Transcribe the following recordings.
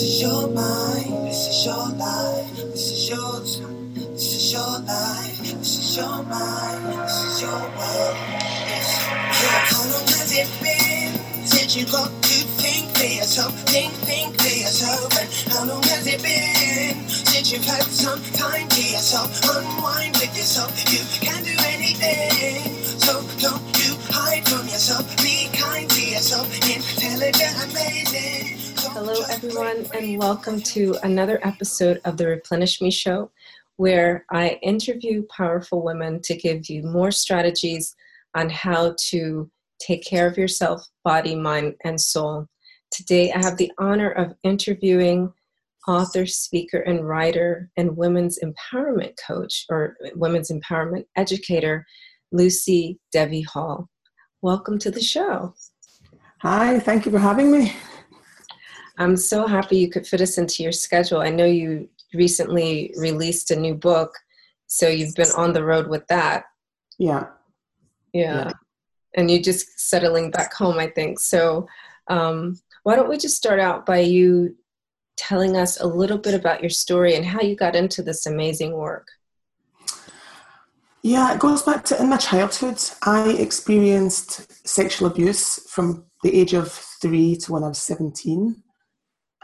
This is your mind, this is your life, this is yours. This is your life, this is your mind, this is your world. Yeah. How long has it been since you got to think for yourself, think, think for yourself? And how long has it been since you've had some time to yourself, unwind with yourself? You can do anything, so don't you hide from yourself. Be kind to yourself, intelligent, amazing. Hello, everyone, and welcome to another episode of the Replenish Me Show, where I interview powerful women to give you more strategies on how to take care of yourself, body, mind, and soul. Today, I have the honor of interviewing author, speaker, and writer, and women's empowerment coach or women's empowerment educator, Lucy Devi Hall. Welcome to the show. Hi, thank you for having me. I'm so happy you could fit us into your schedule. I know you recently released a new book, so you've been on the road with that. Yeah. Yeah. yeah. And you're just settling back home, I think. So, um, why don't we just start out by you telling us a little bit about your story and how you got into this amazing work? Yeah, it goes back to in my childhood. I experienced sexual abuse from the age of three to when I was 17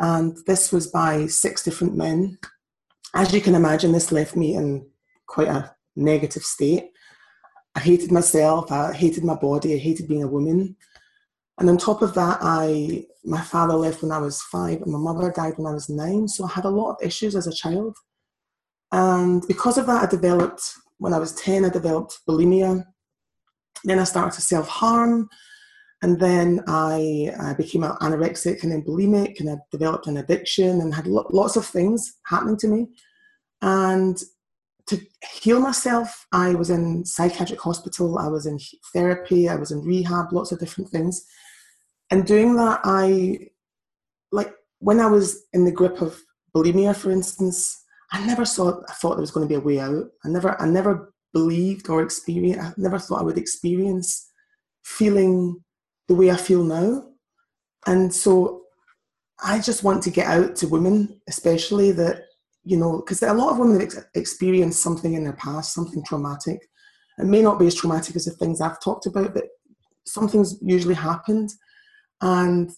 and this was by six different men. As you can imagine, this left me in quite a negative state. I hated myself, I hated my body, I hated being a woman. And on top of that, I my father left when I was five and my mother died when I was nine. So I had a lot of issues as a child. And because of that, I developed, when I was 10, I developed bulimia. Then I started to self harm. And then I, I became anorexic and then bulimic, and I developed an addiction and had lo- lots of things happening to me. And to heal myself, I was in psychiatric hospital, I was in therapy, I was in rehab, lots of different things. And doing that, I, like, when I was in the grip of bulimia, for instance, I never saw, I thought there was going to be a way out. I never, I never believed or experienced, I never thought I would experience feeling the way I feel now. And so I just want to get out to women, especially that, you know, because a lot of women have experienced something in their past, something traumatic. It may not be as traumatic as the things I've talked about, but something's usually happened. And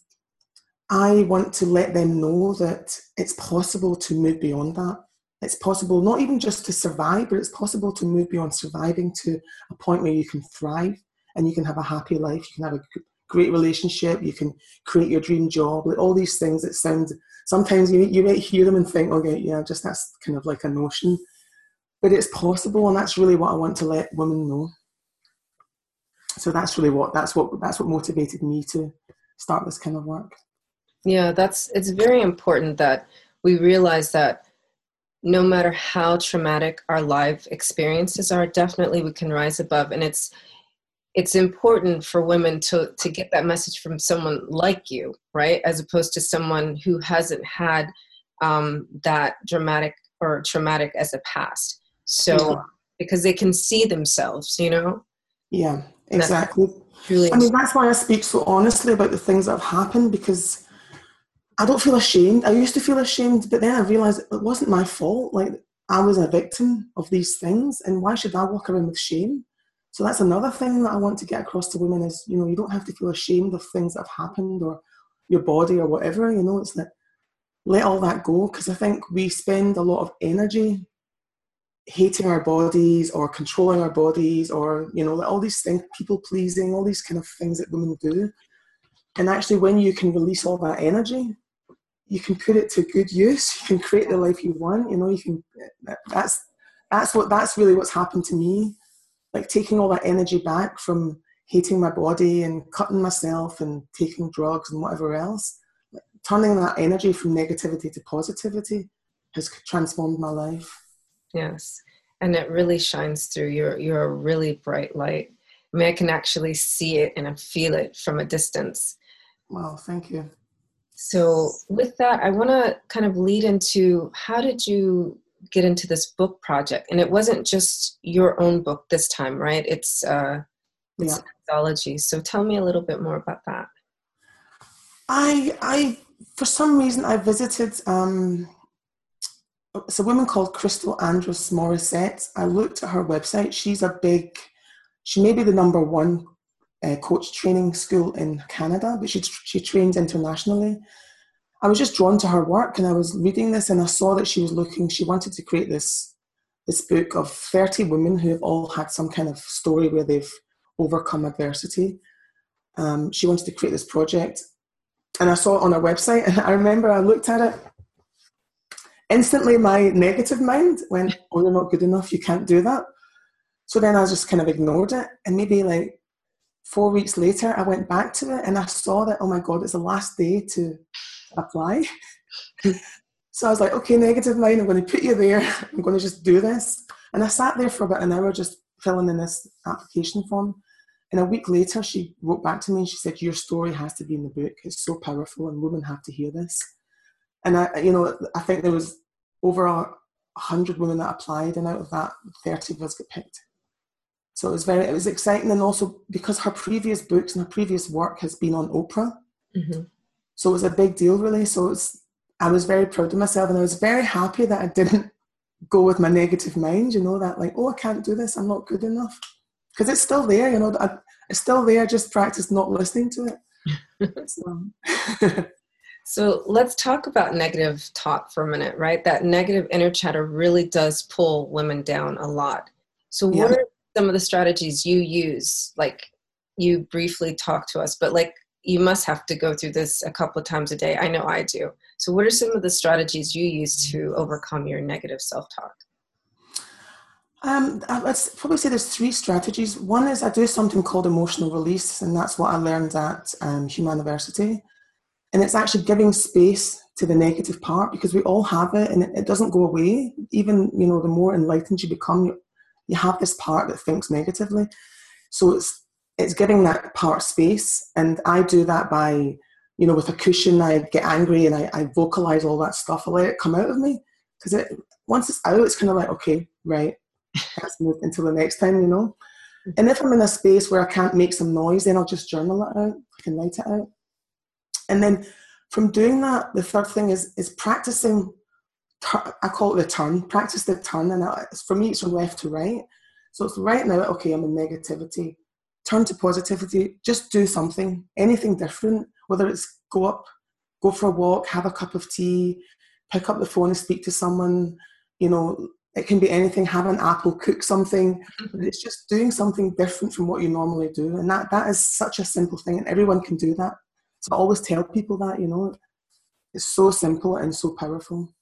I want to let them know that it's possible to move beyond that. It's possible not even just to survive, but it's possible to move beyond surviving to a point where you can thrive and you can have a happy life. You can have a great relationship, you can create your dream job, like all these things that sound sometimes you you might hear them and think, okay, yeah, just that's kind of like a notion. But it's possible and that's really what I want to let women know. So that's really what that's what that's what motivated me to start this kind of work. Yeah, that's it's very important that we realize that no matter how traumatic our life experiences are, definitely we can rise above and it's it's important for women to to get that message from someone like you right? As opposed to someone who hasn't had um, that dramatic or traumatic as a past. So yeah. because they can see themselves you know? Yeah exactly. really i mean that's why i speak so honestly about the things that have happened because i don't feel ashamed. I used to feel ashamed but then i realized it wasn't my fault. Like i was a victim of these things and why should i walk around with shame so that's another thing that I want to get across to women is, you know, you don't have to feel ashamed of things that have happened or your body or whatever, you know, it's that let all that go because I think we spend a lot of energy hating our bodies or controlling our bodies or, you know, all these things, people pleasing, all these kind of things that women do. And actually, when you can release all that energy, you can put it to good use. You can create the life you want. You know, you can. That's that's what that's really what's happened to me like taking all that energy back from hating my body and cutting myself and taking drugs and whatever else, turning that energy from negativity to positivity has transformed my life. Yes. And it really shines through. You're you're a really bright light. I mean, I can actually see it and I feel it from a distance. Wow, thank you. So, with that, I want to kind of lead into how did you get into this book project and it wasn't just your own book this time right it's uh it's yeah. anthology so tell me a little bit more about that i i for some reason, I visited. Um, it's a woman called Crystal Andrus Morissette. I looked at her website. She's a big. She may be the number one uh, coach training school in Canada, but she she trains internationally. I was just drawn to her work, and I was reading this, and I saw that she was looking. She wanted to create this this book of thirty women who have all had some kind of story where they've overcome adversity. Um, she wanted to create this project, and I saw it on her website, and I remember I looked at it. Instantly, my negative mind went, "Oh, you're not good enough. You can't do that." So then I just kind of ignored it, and maybe like four weeks later, I went back to it, and I saw that, oh my god, it's the last day to apply. so I was like, okay, negative mind, I'm going to put you there. I'm going to just do this. And I sat there for about an hour just filling in this application form. And a week later, she wrote back to me and she said, Your story has to be in the book. It's so powerful, and women have to hear this. And I, you know, I think there was over a hundred women that applied, and out of that, 30 of us got picked. So it was very, it was exciting, and also because her previous books and her previous work has been on Oprah, mm-hmm. So it was a big deal, really. So it's, I was very proud of myself, and I was very happy that I didn't go with my negative mind. You know that, like, oh, I can't do this. I'm not good enough, because it's still there. You know, I, it's still there. Just practice not listening to it. so. so let's talk about negative talk for a minute, right? That negative inner chatter really does pull women down a lot. So, what yeah. are some of the strategies you use like you briefly talk to us but like you must have to go through this a couple of times a day i know i do so what are some of the strategies you use to overcome your negative self-talk um, I'd probably say there's three strategies. One is I do something called emotional release, and that's what I learned at um, University. And it's actually giving space to the negative part because we all have it, and it doesn't go away. Even you know, the more enlightened you become, you have this part that thinks negatively. So it's it's giving that part space, and I do that by you know with a cushion. I get angry and I, I vocalize all that stuff. I let it come out of me because it once it's out, it's kind of like okay, right, let's move until the next time, you know. And if I'm in a space where I can't make some noise, then I'll just journal it out. I can write it out. And then from doing that, the third thing is is practicing I call it the turn. Practice the turn, and for me, it's from left to right. So it's right now. Okay, I'm in negativity. Turn to positivity. Just do something, anything different. Whether it's go up, go for a walk, have a cup of tea, pick up the phone and speak to someone. You know, it can be anything. Have an apple, cook something. Mm-hmm. It's just doing something different from what you normally do, and that that is such a simple thing, and everyone can do that. So I always tell people that you know, it's so simple and so powerful.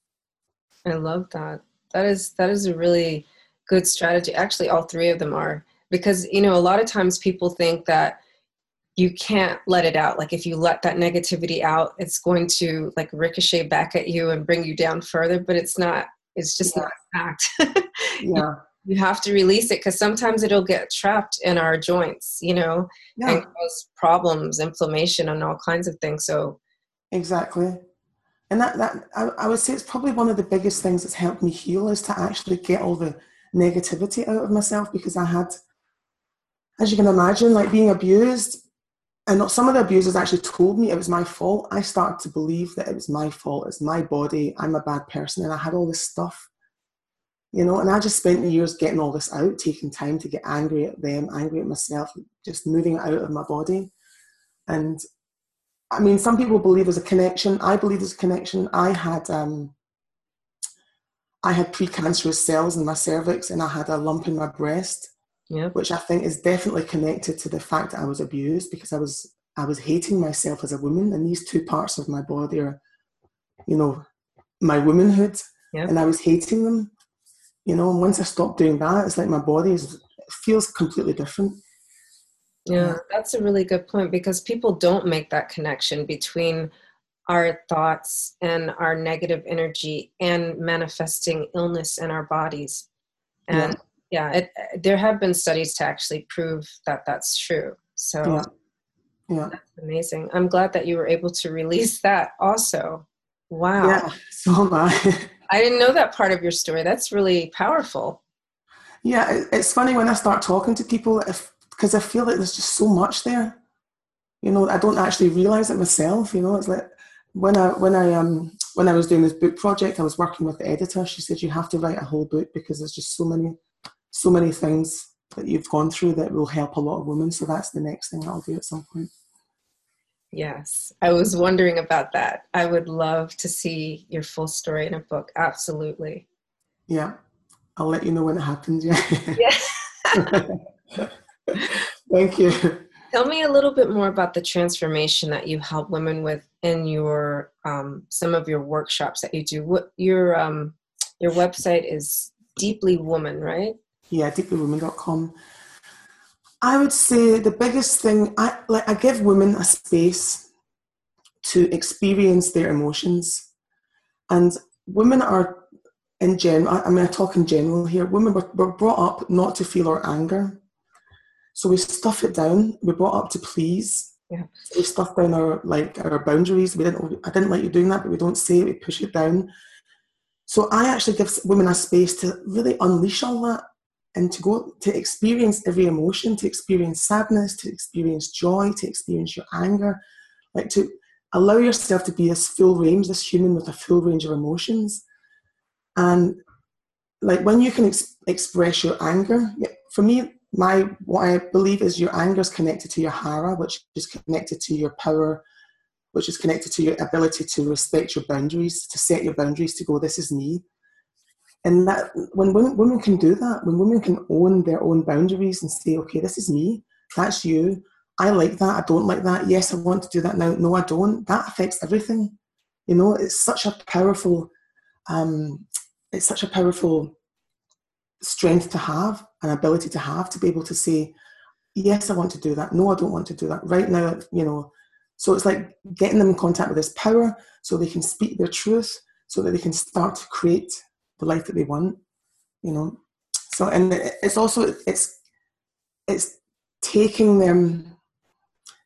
I love that. That is that is a really good strategy. Actually, all three of them are because you know a lot of times people think that you can't let it out. Like if you let that negativity out, it's going to like ricochet back at you and bring you down further. But it's not. It's just yeah. not fact. yeah. You have to release it because sometimes it'll get trapped in our joints, you know, yeah. and cause problems, inflammation, and all kinds of things. So exactly and that, that I, I would say it's probably one of the biggest things that's helped me heal is to actually get all the negativity out of myself because I had, as you can imagine, like being abused. And some of the abusers actually told me it was my fault. I started to believe that it was my fault. It's my body. I'm a bad person. And I had all this stuff, you know. And I just spent years getting all this out, taking time to get angry at them, angry at myself, just moving it out of my body. And I mean, some people believe there's a connection. I believe there's a connection. I had um, I had precancerous cells in my cervix, and I had a lump in my breast, yep. which I think is definitely connected to the fact that I was abused because I was I was hating myself as a woman, and these two parts of my body are, you know, my womanhood, yep. and I was hating them. You know, and once I stopped doing that, it's like my body is feels completely different. Yeah, that's a really good point because people don't make that connection between our thoughts and our negative energy and manifesting illness in our bodies. And yeah, yeah it, there have been studies to actually prove that that's true. So yeah. yeah. that's amazing. I'm glad that you were able to release that also. Wow. Yeah, so am I. I didn't know that part of your story. That's really powerful. Yeah, it's funny when I start talking to people, if because I feel like there's just so much there. You know, I don't actually realize it myself. You know, it's like when I when I um when I was doing this book project, I was working with the editor. She said you have to write a whole book because there's just so many so many things that you've gone through that will help a lot of women. So that's the next thing I'll do at some point. Yes, I was wondering about that. I would love to see your full story in a book. Absolutely. Yeah, I'll let you know when it happens. Yeah. Yeah. Thank you. Tell me a little bit more about the transformation that you help women with in your um, some of your workshops that you do. What your um, your website is Deeply Woman, right? Yeah, deeplywoman.com. I would say the biggest thing I like I give women a space to experience their emotions, and women are in general. I mean, I talk in general here. Women were, were brought up not to feel our anger, so we stuff it down. We're brought up to please. Yeah. So we stuff down our like our boundaries. We didn't. I didn't like you doing that, but we don't say it. We push it down. So I actually give women a space to really unleash all that and to go to experience every emotion, to experience sadness, to experience joy, to experience your anger, like to allow yourself to be this full range, this human with a full range of emotions. And like when you can ex- express your anger, for me, my what I believe is your anger is connected to your hara, which is connected to your power, which is connected to your ability to respect your boundaries, to set your boundaries, to go, this is me and that when women, women can do that when women can own their own boundaries and say okay this is me that's you i like that i don't like that yes i want to do that now no i don't that affects everything. You know it's such a powerful um, it's such a powerful strength to have an ability to have to be able to say yes i want to do that no i don't want to do that right now you know. So it's like getting them in contact with this power so they can speak their truth so that they can start to create the life that they want you know so and it's also it's it's taking them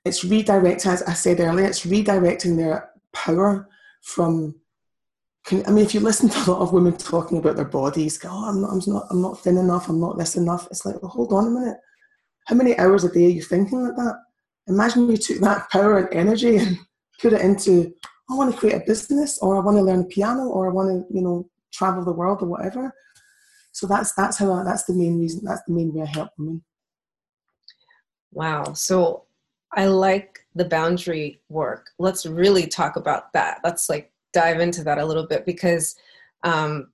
it's redirecting as i said earlier it's redirecting their power from I mean, if you listen to a lot of women talking about their bodies, go, oh, I'm not, I'm not, I'm not thin enough, I'm not this enough. It's like, well, hold on a minute. How many hours a day are you thinking like that? Imagine you took that power and energy and put it into, I want to create a business, or I want to learn piano, or I want to, you know, travel the world or whatever. So that's that's how I, that's the main reason. That's the main way I help women. Wow. So I like the boundary work. Let's really talk about that. Let's like dive into that a little bit because um,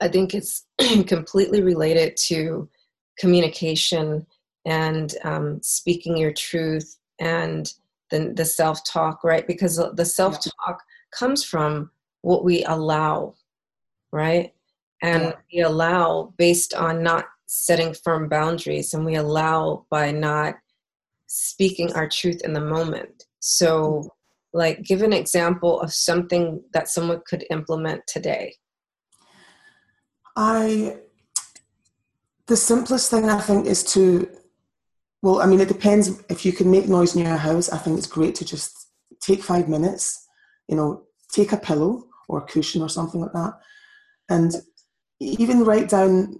I think it's completely related to communication and um, speaking your truth and the, the self talk, right? Because the self talk yeah. comes from what we allow right? And yeah. we allow based on not setting firm boundaries, and we allow by not speaking our truth in the moment. So, like, give an example of something that someone could implement today. I, the simplest thing I think is to, well, I mean, it depends. If you can make noise in your house, I think it's great to just take five minutes, you know, take a pillow or a cushion or something like that, and even write down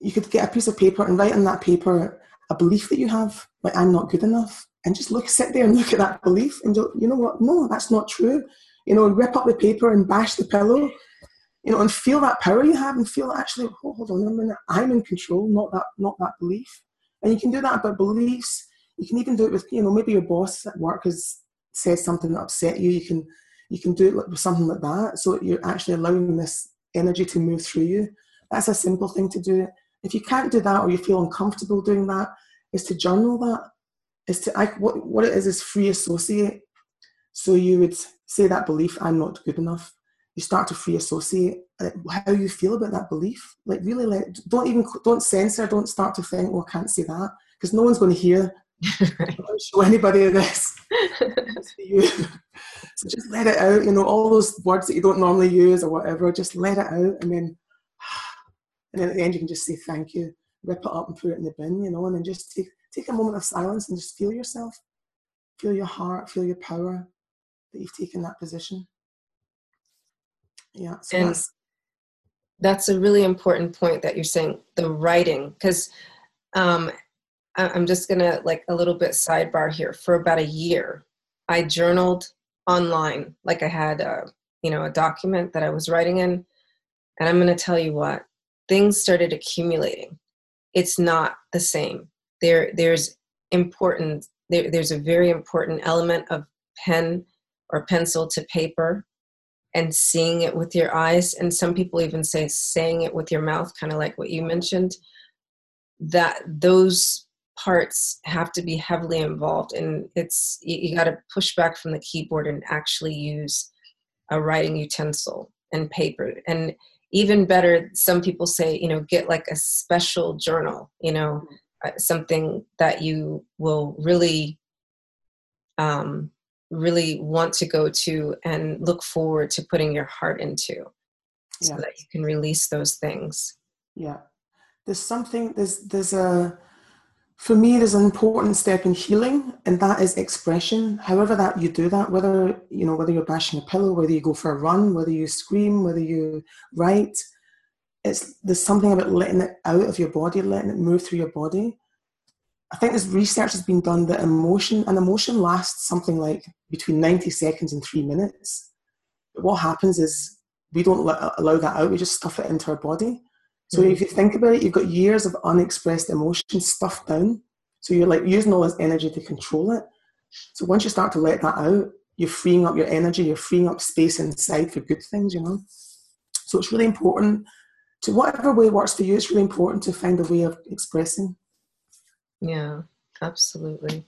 you could get a piece of paper and write on that paper a belief that you have like i'm not good enough. And just look sit there and look at that belief and go, you know what? No that's not true. You know rip up the paper and bash the pillow you know and feel that power you have and feel actually oh, hold on a minute i'm in control not that not that belief. And you can do that about beliefs. You can even do it with you know maybe your boss at work has said something that upset you. You can you can do it with something like that. So you're actually allowing this energy to move through you. That's a simple thing to do. If you can't do that or you feel uncomfortable doing that, is to journal that. Is to I, what what it is is free associate. So you would say that belief, I'm not good enough. You start to free associate how you feel about that belief. Like really, let don't even don't censor. Don't start to think, "Oh, I can't say that," because no one's going to hear. right. Don't show anybody this. you. So just let it out, you know, all those words that you don't normally use or whatever, just let it out and then and then at the end you can just say thank you, rip it up and put it in the bin, you know, and then just take take a moment of silence and just feel yourself. Feel your heart, feel your power that you've taken that position. Yeah. So and that's, that's a really important point that you're saying, the writing, because um, I'm just gonna like a little bit sidebar here. For about a year, I journaled online. Like I had a, you know, a document that I was writing in, and I'm to tell you what things started accumulating. It's not the same. There, there's important. There, there's a very important element of pen or pencil to paper and seeing it with your eyes and some people even say saying it with your mouth kind of like what you mentioned that those parts have to be heavily involved and it's you, you got to push back from the keyboard and actually use a writing utensil and paper. And even better some people say you know get like a special journal you know uh, something that you will really um, really want to go to and look forward to putting your heart into so yeah. that you can release those things. Yeah. There's something there's there's a for me there's an important step in healing and that is expression. However that you do that whether you know whether you're bashing a pillow whether you go for a run whether you scream whether you write it's there's something about letting it out of your body letting it move through your body. I think this research has been done that emotion an emotion lasts something like between 90 seconds and three minutes. But what happens is we don't let, allow that out we just stuff it into our body so mm-hmm. if you think about it, you've got years of unexpressed emotion stuffed down. So you're like using all this energy to control it. So once you start to let that out, you're freeing up your energy, you're freeing up space inside for good things, you know. So it's really important to whatever way works for you, it's really important to find a way of expressing. Yeah, absolutely.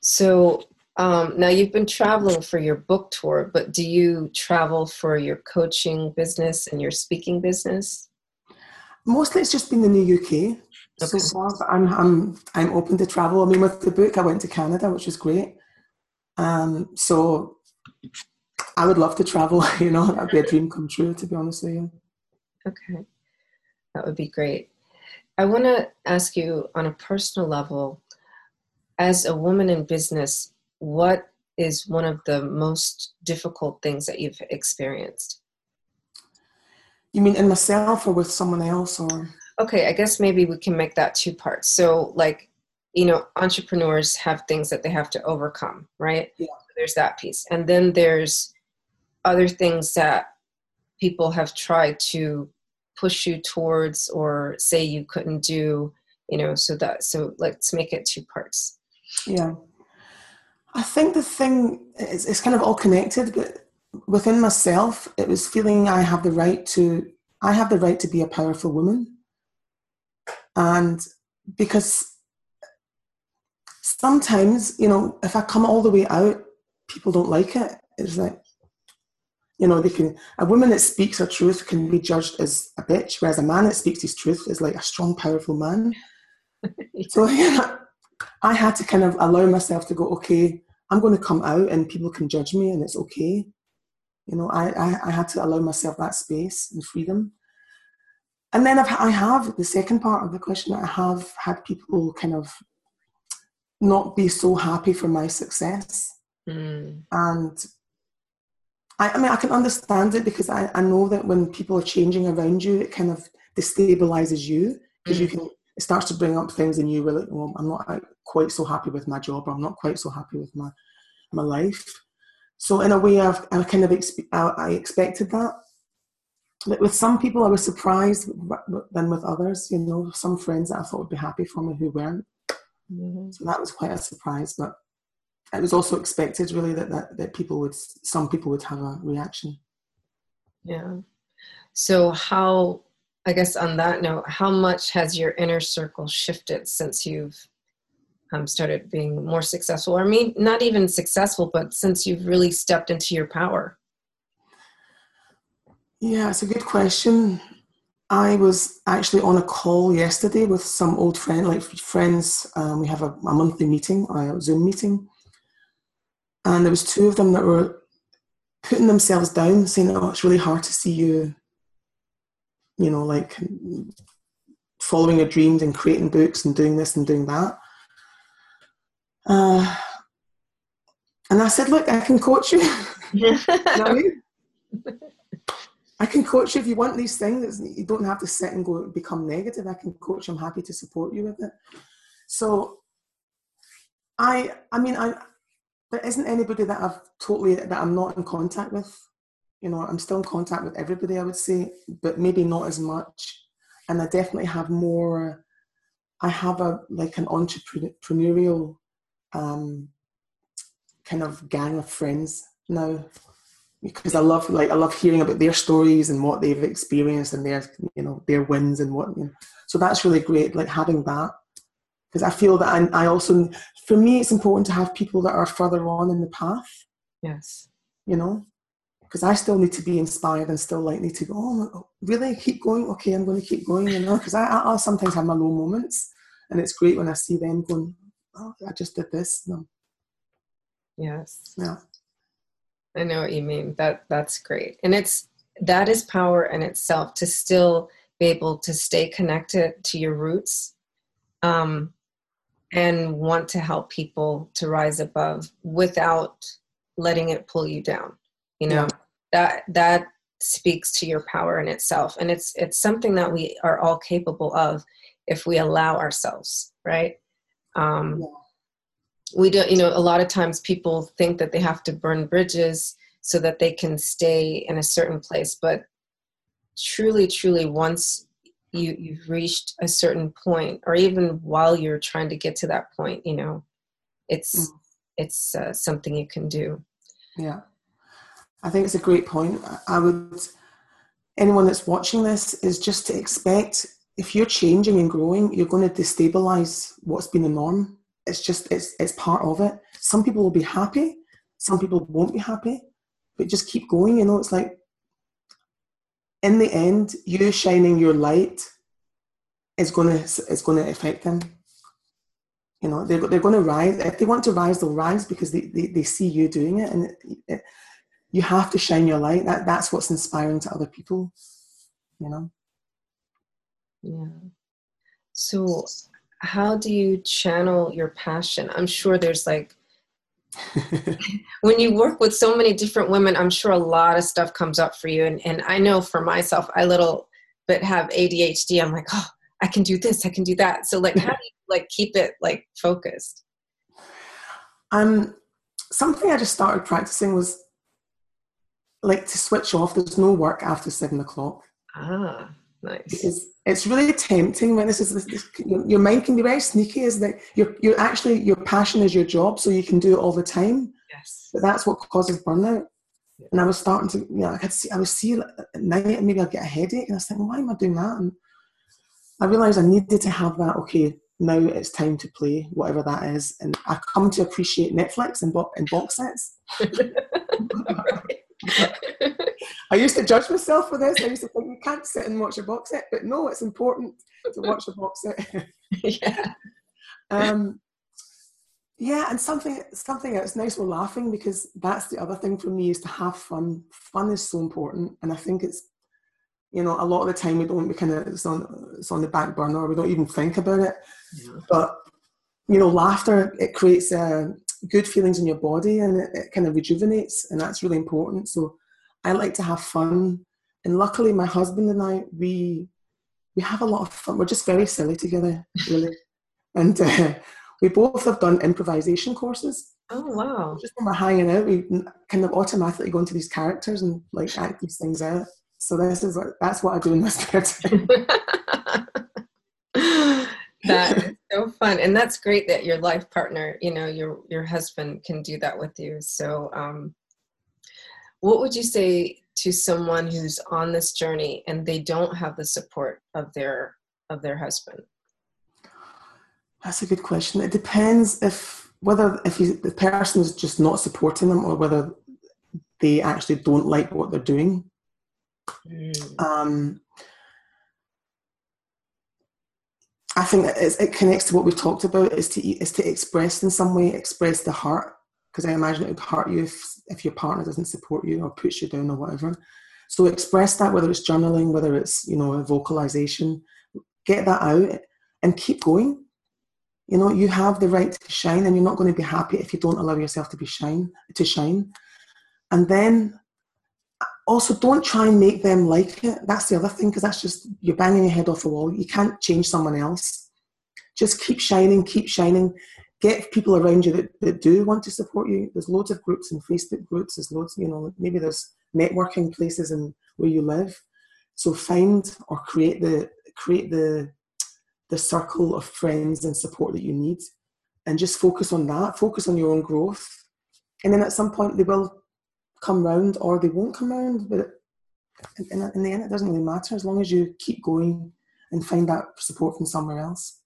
So um, now you've been traveling for your book tour, but do you travel for your coaching business and your speaking business? Mostly it's just been in the UK okay. so far, but I'm, I'm, I'm open to travel. I mean, with the book, I went to Canada, which was great. Um, so I would love to travel, you know, that'd be a dream come true, to be honest with you. Okay, that would be great. I want to ask you on a personal level, as a woman in business, what is one of the most difficult things that you've experienced? You mean in myself or with someone else or? Okay, I guess maybe we can make that two parts. So, like, you know, entrepreneurs have things that they have to overcome, right? Yeah. There's that piece. And then there's other things that people have tried to push you towards or say you couldn't do, you know, so that, so let's make it two parts. Yeah. I think the thing is, it's kind of all connected, but within myself, it was feeling I have the right to I have the right to be a powerful woman. And because sometimes, you know, if I come all the way out, people don't like it. It's like, you know, they can a woman that speaks her truth can be judged as a bitch, whereas a man that speaks his truth is like a strong, powerful man. so I had to kind of allow myself to go, okay, I'm going to come out and people can judge me and it's okay you know I, I, I had to allow myself that space and freedom and then I've, I have the second part of the question I have had people kind of not be so happy for my success mm. and I, I, mean I can understand it because I, I know that when people are changing around you it kind of destabilizes you because mm. you can it starts to bring up things in you where like, well, I'm not quite so happy with my job or I'm not quite so happy with my my life so in a way, I've, I kind of expe- I, I expected that. But with some people, I was surprised than with others. You know, some friends that I thought would be happy for me who weren't. Mm-hmm. So that was quite a surprise. But it was also expected, really, that, that that people would, some people would have a reaction. Yeah. So how I guess on that note, how much has your inner circle shifted since you've um, started being more successful or mean not even successful but since you've really stepped into your power. Yeah it's a good question. I was actually on a call yesterday with some old friend like friends. Um, we have a, a, monthly meeting a zoom meeting. And there was two of them that were putting themselves down saying oh it's really hard to see you you know like following your dreams and creating books and doing this and doing that uh, and I said, look, I can coach you. know I can coach you if you want these things. You don't have to sit and go become negative. I can coach. I'm happy to support you with it. So, I, I mean, I, there isn't anybody that I've totally that I'm not in contact with. You know, I'm still in contact with everybody, I would say, but maybe not as much. And I definitely have more. I have a like an entrepreneurial um, kind of gang of friends now. Because I love like I love hearing about their stories and what they've experienced and their you know their wins and what you know. so that's really great like having that. Because I feel that I, I also for me it's important to have people that are further on in the path. Yes. You know? Because I still need to be inspired and still like need to go oh really? Keep going? Okay I'm going to keep going you know? Because I, I, will sometimes have my low moments and it's great when I see them going oh I just did this no. yes yeah I know what you mean. That that's great. And it's that is power in itself to still be able to stay connected to your roots um, and want to help people to rise above without letting it pull you down. You know, yeah. that that speaks to your power in itself. And it's it's something that we are all capable of if we allow ourselves, right? Um, yeah. we don't you know a lot of times people think that they have to burn bridges so that they can stay in a certain place but truly truly once you you've reached a certain point or even while you're trying to get to that point you know it's mm. it's uh, something you can do. Yeah. I think it's a great point. I would anyone that's watching this is just to expect if you're changing and growing you're going to destabilize what's been the norm it's just it's it's part of it. Some people will be happy, some people won't be happy, but just keep going. You know, it's like in the end, you shining your light is gonna is gonna affect them. You know, they're they're going to rise. If they want to rise, they'll rise because they, they, they see you doing it, and it, it, you have to shine your light. That that's what's inspiring to other people. You know. Yeah. So how do you channel your passion? I'm sure there's like when you work with so many different women, I'm sure a lot of stuff comes up for you. And, and I know for myself, I little bit have ADHD. I'm like, oh, I can do this, I can do that. So like, how do you like keep it like focused? Um, something I just started practicing was like to switch off. There's no work after seven o'clock. Ah. Nice. Because it's really tempting when this is this, this, your mind can be very sneaky. Is that you're you're actually your passion is your job, so you can do it all the time. Yes. But that's what causes burnout. Yeah. And I was starting to, you know, I could see, I would see at night, and maybe I'd get a headache, and I was thinking, why am I doing that? And I realised I needed to have that. Okay, now it's time to play, whatever that is. And I come to appreciate Netflix and, bo- and box sets. I used to judge myself for this. I used to think you can't sit and watch a box set, but no, it's important to watch a box set. yeah. Um, yeah, and something something that's nice we're laughing because that's the other thing for me is to have fun. Fun is so important, and I think it's you know a lot of the time we don't we kind of it's on it's on the back burner. We don't even think about it. Yeah. But you know, laughter it creates uh, good feelings in your body and it, it kind of rejuvenates, and that's really important. So I like to have fun. And luckily, my husband and I, we we have a lot of fun. We're just very silly together, really. and uh, we both have done improvisation courses. Oh wow! Just when we're hanging out, we kind of automatically go into these characters and like act these things out. So this is what, that's what I do in my spare time. that so fun, and that's great that your life partner, you know, your your husband, can do that with you. So um, what would you say to someone who's on this journey and they don't have the support of their of their husband that's a good question it depends if whether if the person is just not supporting them or whether they actually don't like what they're doing mm. um, I think it connects to what we've talked about is to is to express in some way, express the heart, because I imagine it would hurt you if, if your partner doesn't support you or puts you down or whatever. So express that, whether it's journaling, whether it's you know a vocalization, get that out and keep going. You know, you have the right to shine, and you're not going to be happy if you don't allow yourself to be shine to shine. And then also don't try and make them like it. That's the other thing, because that's just you're banging your head off the wall. You can't change someone else. Just keep shining, keep shining get people around you that, that do want to support you. There's loads of groups and Facebook groups. There's loads, you know, maybe there's networking places in where you live. So find or create the create the the circle of friends and support that you need, and just focus on that. Focus on your own growth, and then at some point they will come round or they won't come round. But in, in the end, it doesn't really matter as long as you keep going and find that support from somewhere else.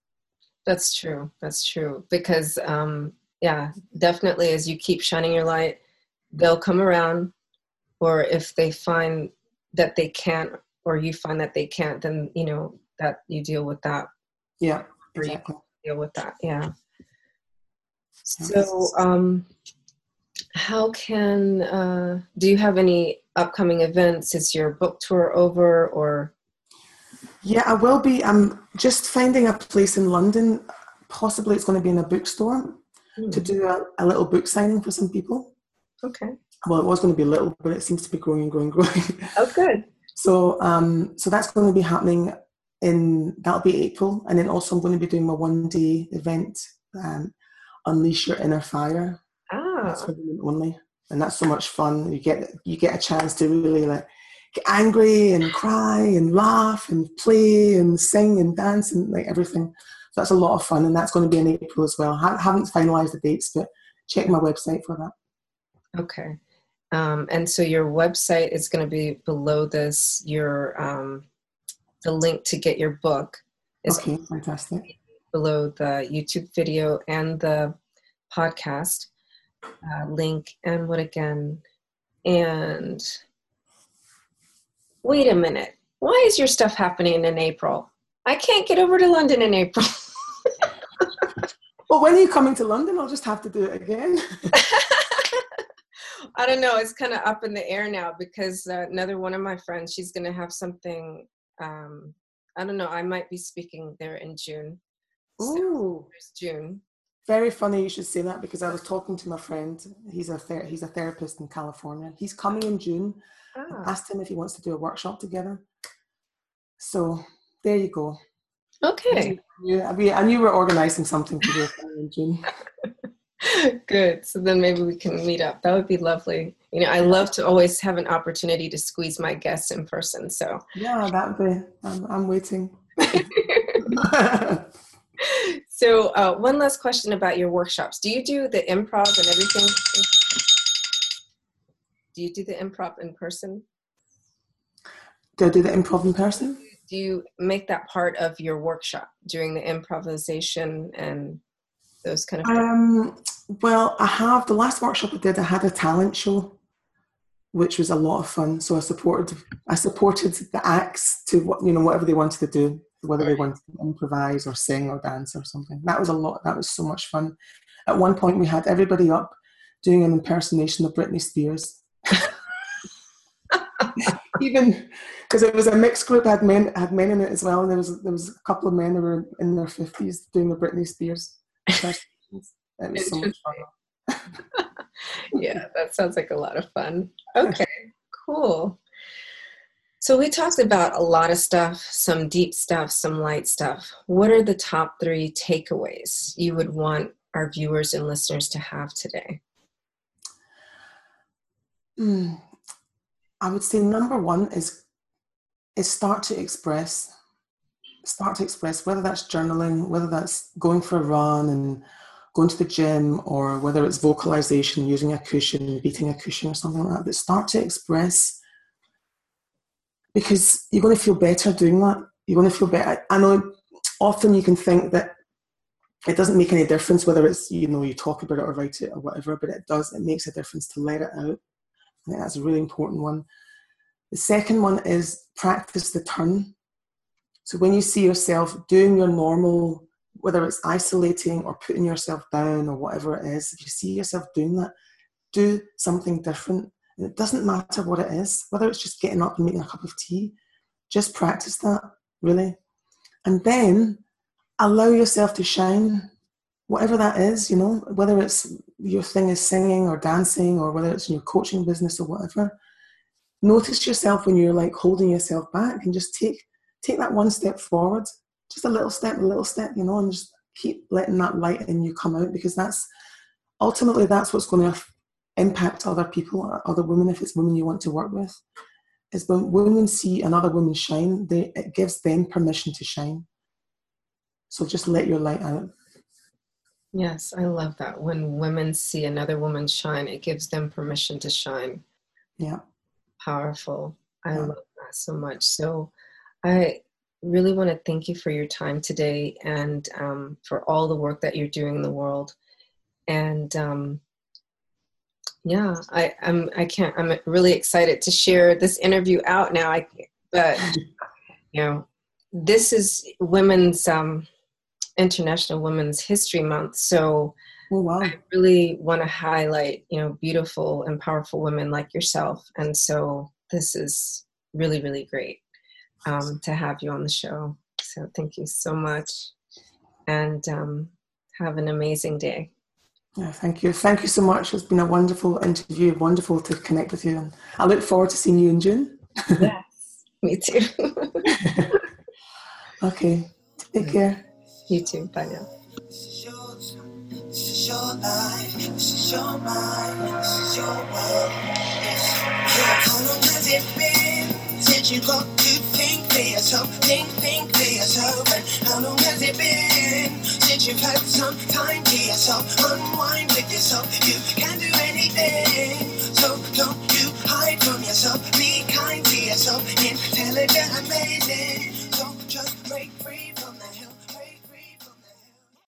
That's true. That's true. Because, um, yeah, definitely as you keep shining your light, they'll come around. Or if they find that they can't, or you find that they can't, then, you know, that you deal with that. Yeah, exactly. deal with that. Yeah. So, um, how can, uh, do you have any upcoming events? Is your book tour over or? Yeah, I will be. I'm just finding a place in London. Possibly it's going to be in a bookstore mm. to do a, a, little book signing for some people. Okay. Well, it was going to be little, but it seems to be growing and growing and growing. Oh, good. so, um, so that's going to be happening in that'll be April, and then also I'm going to be doing my one day event, um, Unleash Your Inner Fire. That's for women only, and that's so much fun. You get you get a chance to really like get angry and cry and laugh and play and sing and dance and like everything. So that's a lot of fun, and that's going to be in April as well. I haven't finalised the dates, but check my website for that. Okay. Um, and so your website is going to be below this. Your um, the link to get your book is okay. Fantastic. Below the YouTube video and the podcast uh, link, and what again? And wait a minute, why is your stuff happening in April? I can't get over to London in April. well, when are you coming to London? I'll just have to do it again. I don't know. It's kind of up in the air now because uh, another one of my friends, she's going to have something. Um, I don't know. I might be speaking there in June. Ooh, so June. Very funny you should say that because I was talking to my friend. He's a ther- he's a therapist in California. He's coming in June, ah. asked him if he wants to do a workshop together. So there you go. Okay. Yeah, I I knew we were organizing something to do in June. Good. So then maybe we can meet up. That would be lovely. You know, I love to always have an opportunity to squeeze my guests in person. So yeah, that would be. I'm, I'm waiting. so uh, one last question about your workshops. Do you do the improv and everything? Do you do the improv in person? Do I do the improv in person? Do you make that part of your workshop during the improvisation and those kind of um, well i have the last workshop i did i had a talent show which was a lot of fun so i supported i supported the acts to what you know whatever they wanted to do whether they wanted to improvise or sing or dance or something. That was a lot that was so much fun. At one point we had everybody up doing an impersonation of britney spears. Even because it was a mixed group had men had men in it as well and there was there was a couple of men that were in their 50s doing the britney spears that was so much fun. Yeah that sounds like a lot of fun. Okay cool so we talked about a lot of stuff some deep stuff some light stuff what are the top three takeaways you would want our viewers and listeners to have today mm, I would say number one is is start to express. Start to express whether that's journaling, whether that's going for a run and going to the gym, or whether it's vocalization, using a cushion, beating a cushion, or something like that. But start to express because you're going to feel better doing that. You're going to feel better. I know often you can think that it doesn't make any difference whether it's you know you talk about it or write it or whatever, but it does. It makes a difference to let it out I think that's a really important one. The second one is practice the turn. So when you see yourself doing your normal, whether it's isolating or putting yourself down or whatever it is, if you see yourself doing that, do something different. It doesn't matter what it is, whether it's just getting up and making a cup of tea, just practice that, really. And then allow yourself to shine whatever that is, you know, whether it's your thing is singing or dancing or whether it's in your coaching business or whatever, notice yourself when you're like holding yourself back and just take take that one step forward, just a little step, a little step, you know, and just keep letting that light in you come out because that's ultimately that's what's going to impact other people, other women, if it's women you want to work with. Is when women see another woman shine, they, it gives them permission to shine. So just let your light out. Yes, I love that. When women see another woman shine, it gives them permission to shine. Yeah. Powerful. I Yeah. love that so much. So I really want to thank you for your time today and um, for all the work that you're doing in the world. And um, yeah, I, I'm I can't I'm really excited to share this interview out now. I but you know this is women's um, International Women's History Month, so Oh wow. I really want to highlight, you know, beautiful and powerful women like yourself. And so this is really, really great um, to have you on the show. So thank you so much. And um, have an amazing day. Yeah, thank you. Thank you so much. It's been a wonderful interview, wonderful to connect with you. And I look forward to seeing you in June. Yes. Me too. Okay. Take care. you too. Bye now. This is yours. This is your life. This is your mind. This is your world. Yes. Yeah. How long has it been since you got to yourself? Think, think for yourself. And how long has it been since you've had some time to yourself? Unwind with yourself. You can do anything. So don't you hide from yourself. Be kind to yourself. Intelligent, amazing.